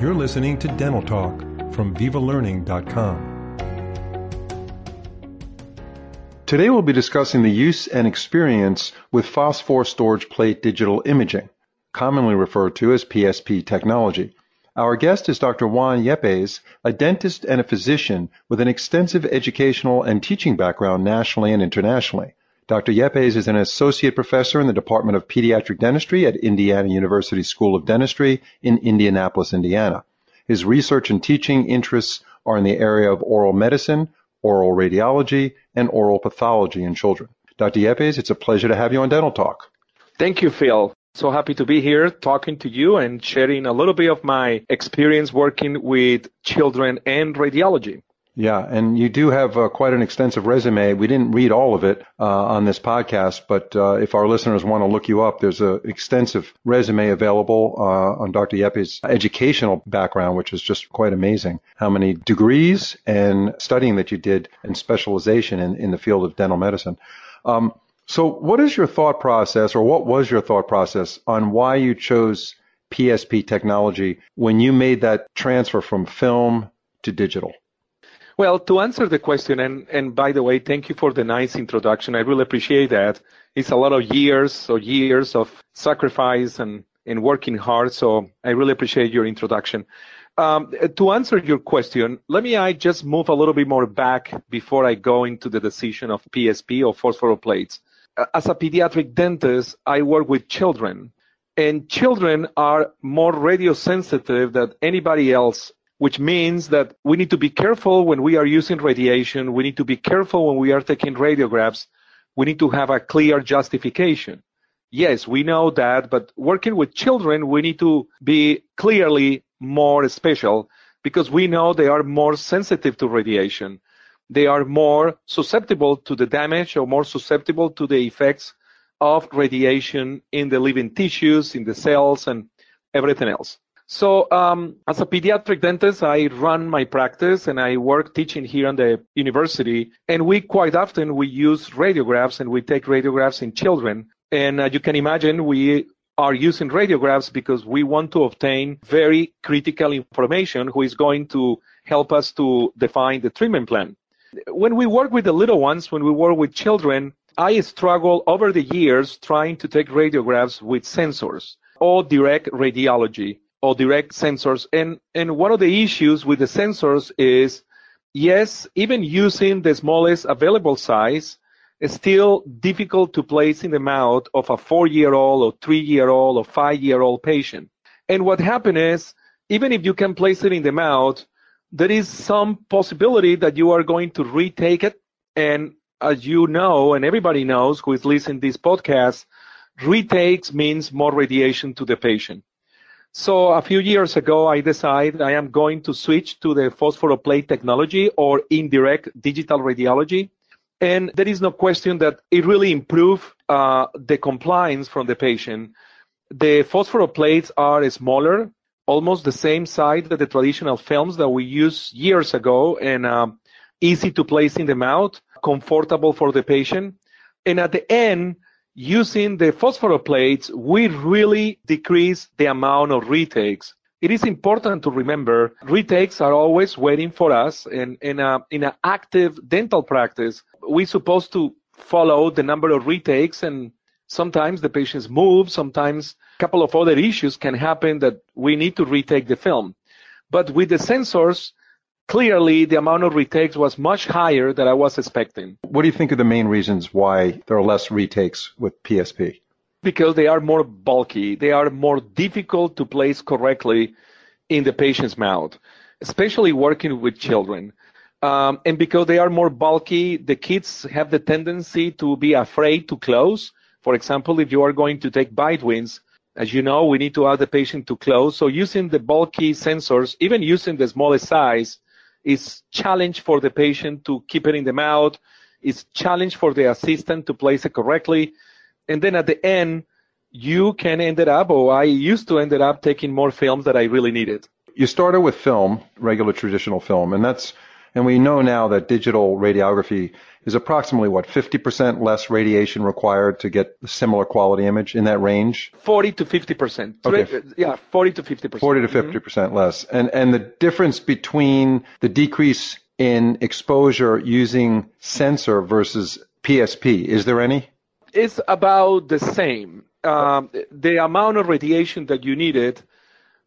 You're listening to Dental Talk from VivaLearning.com. Today we'll be discussing the use and experience with phosphor storage plate digital imaging, commonly referred to as PSP technology. Our guest is Dr. Juan Yepes, a dentist and a physician with an extensive educational and teaching background nationally and internationally. Dr. Yepes is an associate professor in the Department of Pediatric Dentistry at Indiana University School of Dentistry in Indianapolis, Indiana. His research and teaching interests are in the area of oral medicine, oral radiology, and oral pathology in children. Dr. Yepes, it's a pleasure to have you on Dental Talk. Thank you, Phil. So happy to be here talking to you and sharing a little bit of my experience working with children and radiology. Yeah, and you do have uh, quite an extensive resume. We didn't read all of it uh, on this podcast, but uh, if our listeners want to look you up, there's an extensive resume available uh, on Dr. Yepes' educational background, which is just quite amazing. How many degrees and studying that you did and specialization in, in the field of dental medicine. Um, so, what is your thought process, or what was your thought process on why you chose PSP technology when you made that transfer from film to digital? Well, to answer the question, and, and by the way, thank you for the nice introduction. I really appreciate that. It's a lot of years or years of sacrifice and, and working hard. So I really appreciate your introduction. Um, to answer your question, let me I just move a little bit more back before I go into the decision of PSP or phosphoroplates. As a pediatric dentist, I work with children, and children are more radiosensitive than anybody else which means that we need to be careful when we are using radiation. We need to be careful when we are taking radiographs. We need to have a clear justification. Yes, we know that, but working with children, we need to be clearly more special because we know they are more sensitive to radiation. They are more susceptible to the damage or more susceptible to the effects of radiation in the living tissues, in the cells, and everything else. So, um, as a pediatric dentist, I run my practice and I work teaching here on the university. And we quite often we use radiographs and we take radiographs in children. And uh, you can imagine we are using radiographs because we want to obtain very critical information who is going to help us to define the treatment plan. When we work with the little ones, when we work with children, I struggle over the years trying to take radiographs with sensors or direct radiology or direct sensors. And, and one of the issues with the sensors is, yes, even using the smallest available size, it's still difficult to place in the mouth of a four-year-old or three-year-old or five-year-old patient. And what happens is, even if you can place it in the mouth, there is some possibility that you are going to retake it. And as you know, and everybody knows who is listening to this podcast, retakes means more radiation to the patient. So a few years ago, I decided I am going to switch to the phosphoroplate technology or indirect digital radiology. And there is no question that it really improved uh, the compliance from the patient. The phosphoroplates are smaller, almost the same size that the traditional films that we used years ago and um, easy to place in the mouth, comfortable for the patient. And at the end, using the phosphoroplates, we really decrease the amount of retakes. It is important to remember retakes are always waiting for us and in a, in an active dental practice, we're supposed to follow the number of retakes and sometimes the patients move, sometimes a couple of other issues can happen that we need to retake the film. But with the sensors, clearly the amount of retakes was much higher than I was expecting. What do you think are the main reasons why there are less retakes with PSP? Because they are more bulky. They are more difficult to place correctly in the patient's mouth, especially working with children. Um, and because they are more bulky, the kids have the tendency to be afraid to close. For example, if you are going to take bite wings, as you know, we need to ask the patient to close. So using the bulky sensors, even using the smallest size, is challenge for the patient to keep it in the mouth. It's challenge for the assistant to place it correctly. And then at the end, you can end it up, or I used to end up taking more films that I really needed. You started with film, regular traditional film, and that's And we know now that digital radiography is approximately what 50% less radiation required to get a similar quality image in that range? 40 to 50 percent. Okay. yeah 40 to 50 percent. 40 to 50 percent less. And and the difference between the decrease in exposure using sensor versus PSP is there any? It's about the same. Um, the amount of radiation that you needed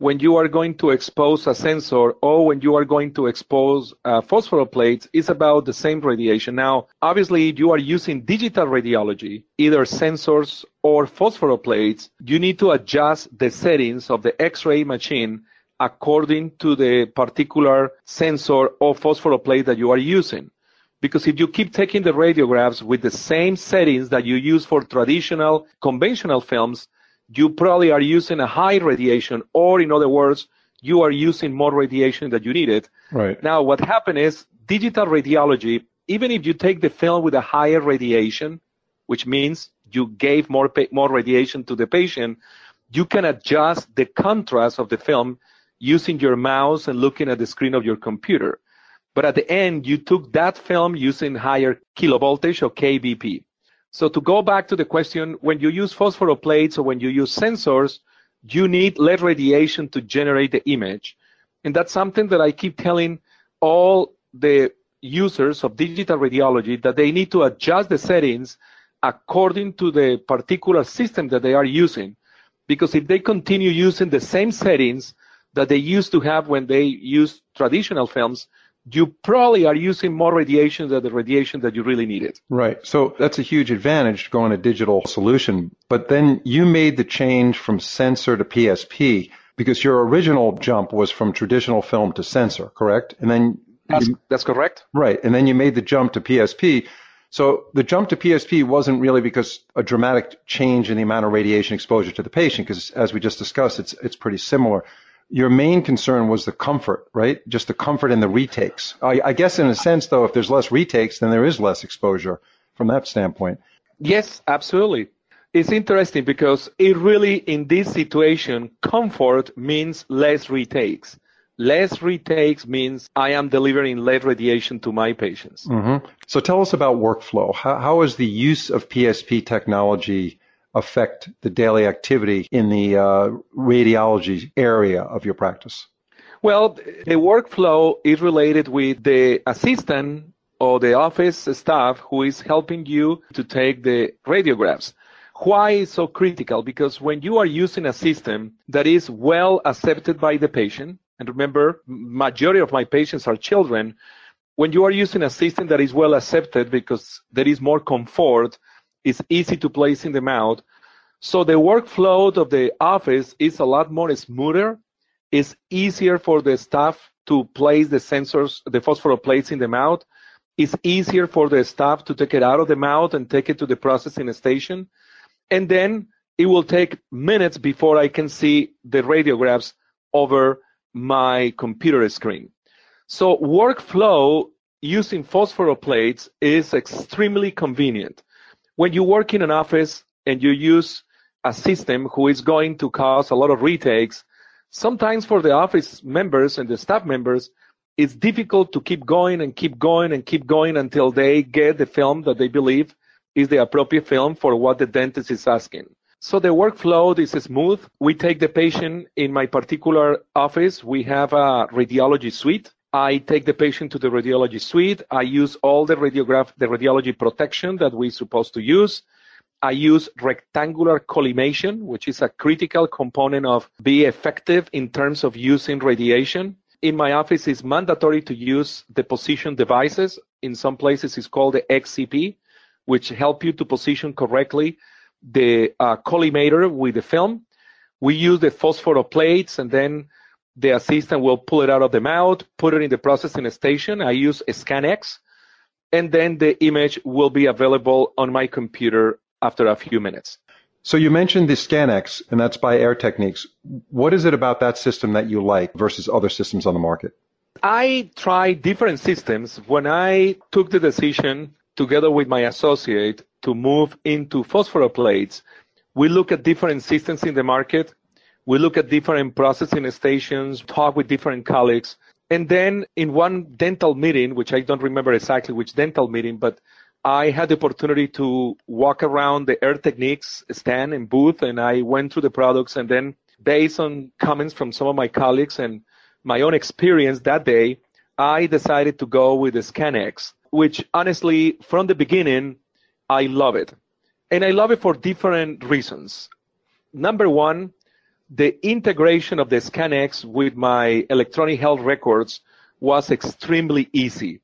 when you are going to expose a sensor or when you are going to expose uh, phosphor phosphoroplates is about the same radiation. Now, obviously, if you are using digital radiology, either sensors or phosphor plates. you need to adjust the settings of the X-ray machine according to the particular sensor or phosphor plate that you are using. Because if you keep taking the radiographs with the same settings that you use for traditional conventional films, you probably are using a high radiation, or in other words, you are using more radiation than you needed. right Now, what happened is digital radiology, even if you take the film with a higher radiation, which means you gave more, pa- more radiation to the patient, you can adjust the contrast of the film using your mouse and looking at the screen of your computer. But at the end, you took that film using higher kilovoltage or kVp. So to go back to the question, when you use phosphoroplates or when you use sensors, you need less radiation to generate the image. And that's something that I keep telling all the users of digital radiology that they need to adjust the settings according to the particular system that they are using. Because if they continue using the same settings that they used to have when they used traditional films, you probably are using more radiation than the radiation that you really needed. Right. So that's a huge advantage going to digital solution. But then you made the change from sensor to PSP because your original jump was from traditional film to sensor, correct? And then That's, you, that's correct. right. And then you made the jump to PSP. So the jump to PSP wasn't really because a dramatic change in the amount of radiation exposure to the patient, because as we just discussed, it's it's pretty similar. Your main concern was the comfort, right? Just the comfort and the retakes. I, I guess in a sense, though, if there's less retakes, then there is less exposure from that standpoint. Yes, absolutely. It's interesting because it really, in this situation, comfort means less retakes. Less retakes means I am delivering less radiation to my patients. hmm So tell us about workflow. How, how does the use of PSP technology affect the daily activity in the uh, radiology area of your practice? Well, the workflow is related with the assistant or the office staff who is helping you to take the radiographs. Why is so critical? Because when you are using a system that is well accepted by the patient, and remember, majority of my patients are children, when you are using a system that is well accepted because there is more comfort, it's easy to place in the mouth. So the workflow of the office is a lot more smoother. It's easier for the staff to place the sensors, the phosphor plates in the mouth. It's easier for the staff to take it out of the mouth and take it to the processing station. And then it will take minutes before I can see the radiographs over my computer screen. So workflow using phosphor plates is extremely convenient. When you work in an office and you use a system who is going to cause a lot of retakes, sometimes for the office members and the staff members, it's difficult to keep going and keep going and keep going until they get the film that they believe is the appropriate film for what the dentist is asking. So the workflow is smooth. We take the patient in my particular office. We have a radiology suite. I take the patient to the radiology suite. I use all the radiograph, the radiology protection that we're supposed to use. I use rectangular collimation, which is a critical component of be effective in terms of using radiation. In my office, it's mandatory to use the position devices. In some places, it's called the XCP, which help you to position correctly the uh, collimator with the film. We use the phosphoroplates and then the assistant will pull it out of the mouth, put it in the processing station. I use ScanX and then the image will be available on my computer after a few minutes. So you mentioned the ScanX, and that's by Air Techniques. What is it about that system that you like versus other systems on the market? I tried different systems when I took the decision together with my associate to move into phosphor plates, We look at different systems in the market. We look at different processing stations, talk with different colleagues. And then in one dental meeting, which I don't remember exactly which dental meeting, but I had the opportunity to walk around the Air Techniques stand and booth, and I went through the products. And then, based on comments from some of my colleagues and my own experience that day, I decided to go with the ScanX, which honestly, from the beginning, I love it. And I love it for different reasons. Number one, the integration of the ScanX with my electronic health records was extremely easy.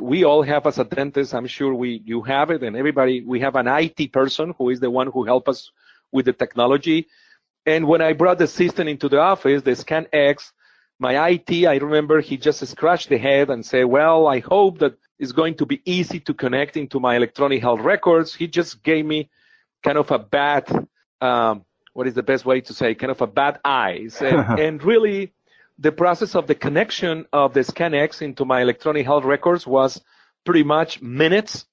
We all have as a dentist, I'm sure we you have it, and everybody we have an IT person who is the one who help us with the technology. And when I brought the system into the office, the ScanX, my IT, I remember he just scratched the head and said, "Well, I hope that it's going to be easy to connect into my electronic health records." He just gave me kind of a bad um, what is the best way to say, kind of a bad eyes. And, and really, the process of the connection of the ScanX into my electronic health records was pretty much minutes.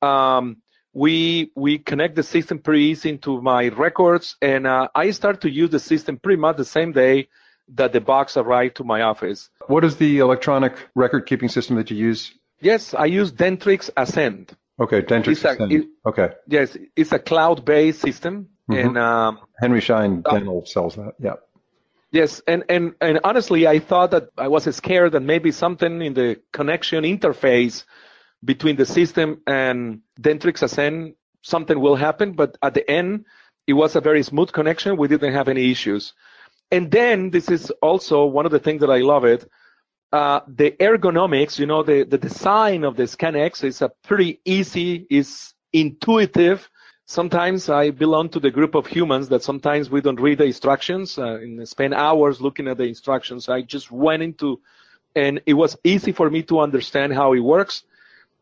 Um, we we connect the system pretty easy into my records, and uh, I start to use the system pretty much the same day that the box arrived to my office. What is the electronic record keeping system that you use? Yes, I use Dentrix Ascend. Okay, Dentrix Ascend. It, okay. Yes, it's a cloud-based system. Mm-hmm. And um, Henry Schein uh, Dental sells that. Yeah. Yes, and, and and honestly, I thought that I was scared that maybe something in the connection interface between the system and Dentrix Ascend, something will happen. But at the end, it was a very smooth connection. We didn't have any issues. And then this is also one of the things that I love it. Uh, the ergonomics, you know, the, the design of the ScanX is a pretty easy, is intuitive, sometimes I belong to the group of humans that sometimes we don't read the instructions uh, and spend hours looking at the instructions. I just went into, and it was easy for me to understand how it works.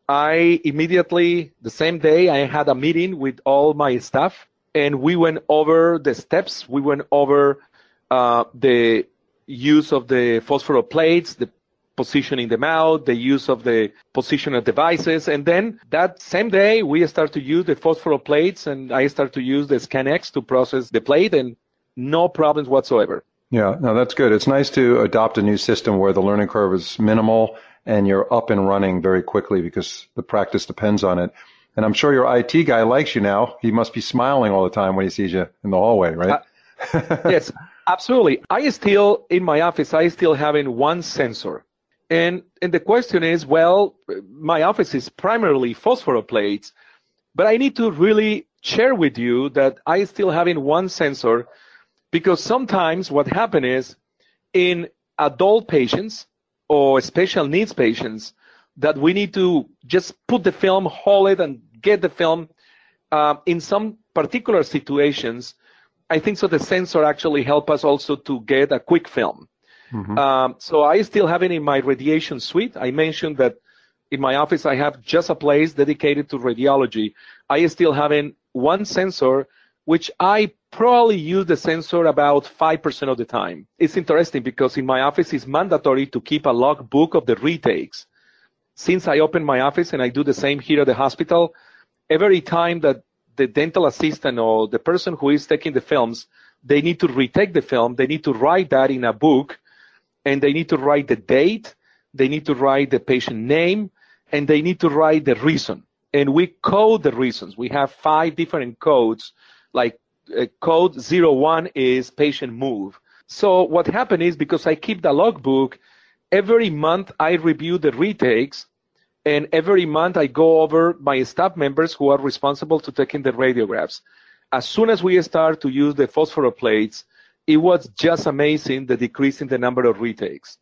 I immediately, the same day, I had a meeting with all my staff and we went over the steps. We went over uh, the use of the phosphor plates, the positioning them out, the use of the positioner devices. And then that same day, we start to use the phosphoro plates and I start to use the ScanX to process the plate and no problems whatsoever. Yeah, no, that's good. It's nice to adopt a new system where the learning curve is minimal and you're up and running very quickly because the practice depends on it. And I'm sure your IT guy likes you now. He must be smiling all the time when he sees you in the hallway, right? Uh, yes, absolutely. I still, in my office, I still having one sensor. And, and the question is, well, my office is primarily phosphoroplates, but I need to really share with you that I still having one sensor because sometimes what happens is in adult patients or special needs patients that we need to just put the film, hold it, and get the film. Uh, in some particular situations, I think so the sensor actually help us also to get a quick film. Mm-hmm. Um, so I still have it in my radiation suite. I mentioned that in my office I have just a place dedicated to radiology. I still have in one sensor, which I probably use the sensor about 5% of the time. It's interesting because in my office it's mandatory to keep a log book of the retakes. Since I opened my office and I do the same here at the hospital, every time that the dental assistant or the person who is taking the films, they need to retake the film, they need to write that in a book and they need to write the date, they need to write the patient name, and they need to write the reason. And we code the reasons. We have five different codes, like uh, code 01 is patient move. So what happened is because I keep the logbook, every month I review the retakes, and every month I go over my staff members who are responsible to taking the radiographs. As soon as we start to use the phosphoroplates, it was just amazing the decrease in the number of retakes.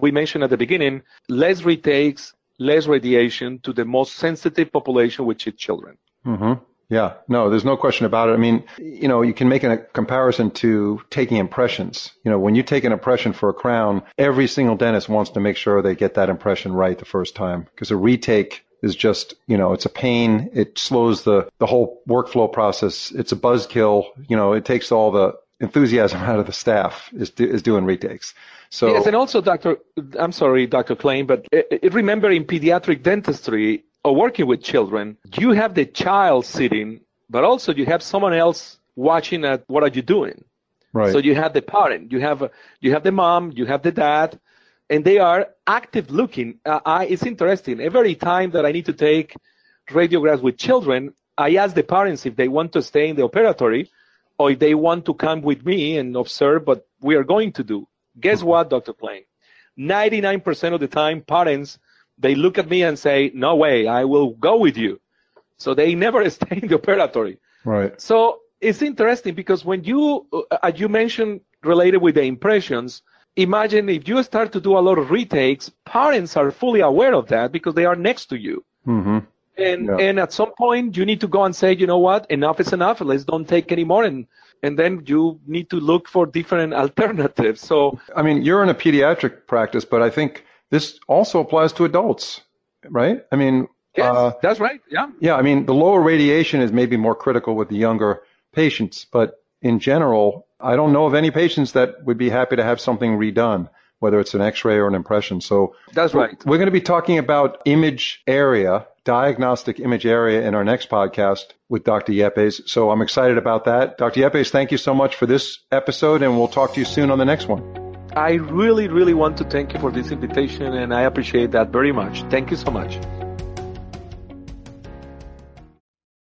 We mentioned at the beginning, less retakes, less radiation to the most sensitive population, which is children. Mm-hmm. Yeah, no, there's no question about it. I mean, you know, you can make a comparison to taking impressions. You know, when you take an impression for a crown, every single dentist wants to make sure they get that impression right the first time because a retake is just, you know, it's a pain. It slows the, the whole workflow process. It's a buzzkill. You know, it takes all the enthusiasm out of the staff is do, is doing retakes. So yes, and also, Doctor, I'm sorry, Doctor Klein, but remember in pediatric dentistry or working with children, you have the child sitting, but also you have someone else watching at what are you doing. Right. So you have the parent, you have you have the mom, you have the dad, and they are active looking. Uh, I, it's interesting. Every time that I need to take radiographs with children, I ask the parents if they want to stay in the operatory or if they want to come with me and observe what we are going to do. Guess what, Dr. Plain? 99% of the time, parents, they look at me and say, no way, I will go with you. So they never stay in the operatory. Right. So it's interesting because when you, uh, as you mentioned, related with the impressions, imagine if you start to do a lot of retakes, parents are fully aware of that because they are next to you. Mm-hmm. And yeah. and at some point you need to go and say, you know what, enough is enough. Let's don't take anymore, and and then you need to look for different alternatives. So I mean, you're in a pediatric practice, but I think this also applies to adults, right? I mean, yes, uh, that's right. Yeah. Yeah. I mean, the lower radiation is maybe more critical with the younger patients, but in general, I don't know of any patients that would be happy to have something redone, whether it's an X-ray or an impression. So that's right. We're going to be talking about image area, diagnostic image area in our next podcast with Dr. Yepes. So I'm excited about that. Dr. Yepes, thank you so much for this episode and we'll talk to you soon on the next one. I really, really want to thank you for this invitation and I appreciate that very much. Thank you so much.